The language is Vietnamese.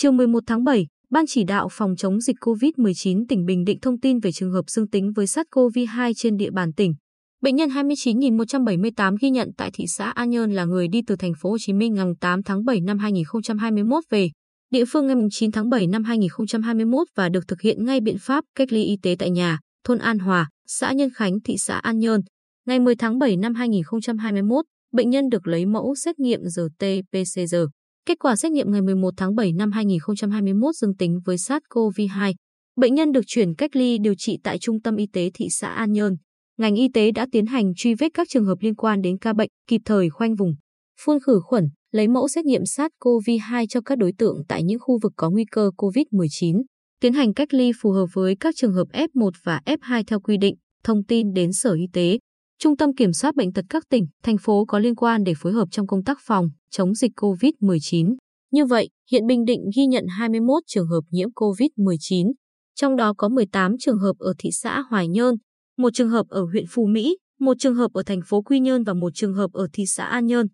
Chiều 11 tháng 7, Ban chỉ đạo phòng chống dịch COVID-19 tỉnh Bình Định thông tin về trường hợp dương tính với SARS-CoV-2 trên địa bàn tỉnh. Bệnh nhân 29.178 ghi nhận tại thị xã An Nhơn là người đi từ thành phố Hồ Chí Minh ngày 8 tháng 7 năm 2021 về địa phương ngày 9 tháng 7 năm 2021 và được thực hiện ngay biện pháp cách ly y tế tại nhà, thôn An Hòa, xã Nhân Khánh, thị xã An Nhơn. Ngày 10 tháng 7 năm 2021, bệnh nhân được lấy mẫu xét nghiệm RT-PCR. Kết quả xét nghiệm ngày 11 tháng 7 năm 2021 dương tính với SARS-CoV-2. Bệnh nhân được chuyển cách ly điều trị tại Trung tâm Y tế thị xã An Nhơn. Ngành y tế đã tiến hành truy vết các trường hợp liên quan đến ca bệnh, kịp thời khoanh vùng, phun khử khuẩn, lấy mẫu xét nghiệm SARS-CoV-2 cho các đối tượng tại những khu vực có nguy cơ COVID-19, tiến hành cách ly phù hợp với các trường hợp F1 và F2 theo quy định, thông tin đến Sở Y tế, Trung tâm Kiểm soát Bệnh tật các tỉnh, thành phố có liên quan để phối hợp trong công tác phòng, chống dịch COVID-19. Như vậy, hiện Bình Định ghi nhận 21 trường hợp nhiễm COVID-19, trong đó có 18 trường hợp ở thị xã Hoài Nhơn, một trường hợp ở huyện Phú Mỹ, một trường hợp ở thành phố Quy Nhơn và một trường hợp ở thị xã An Nhơn.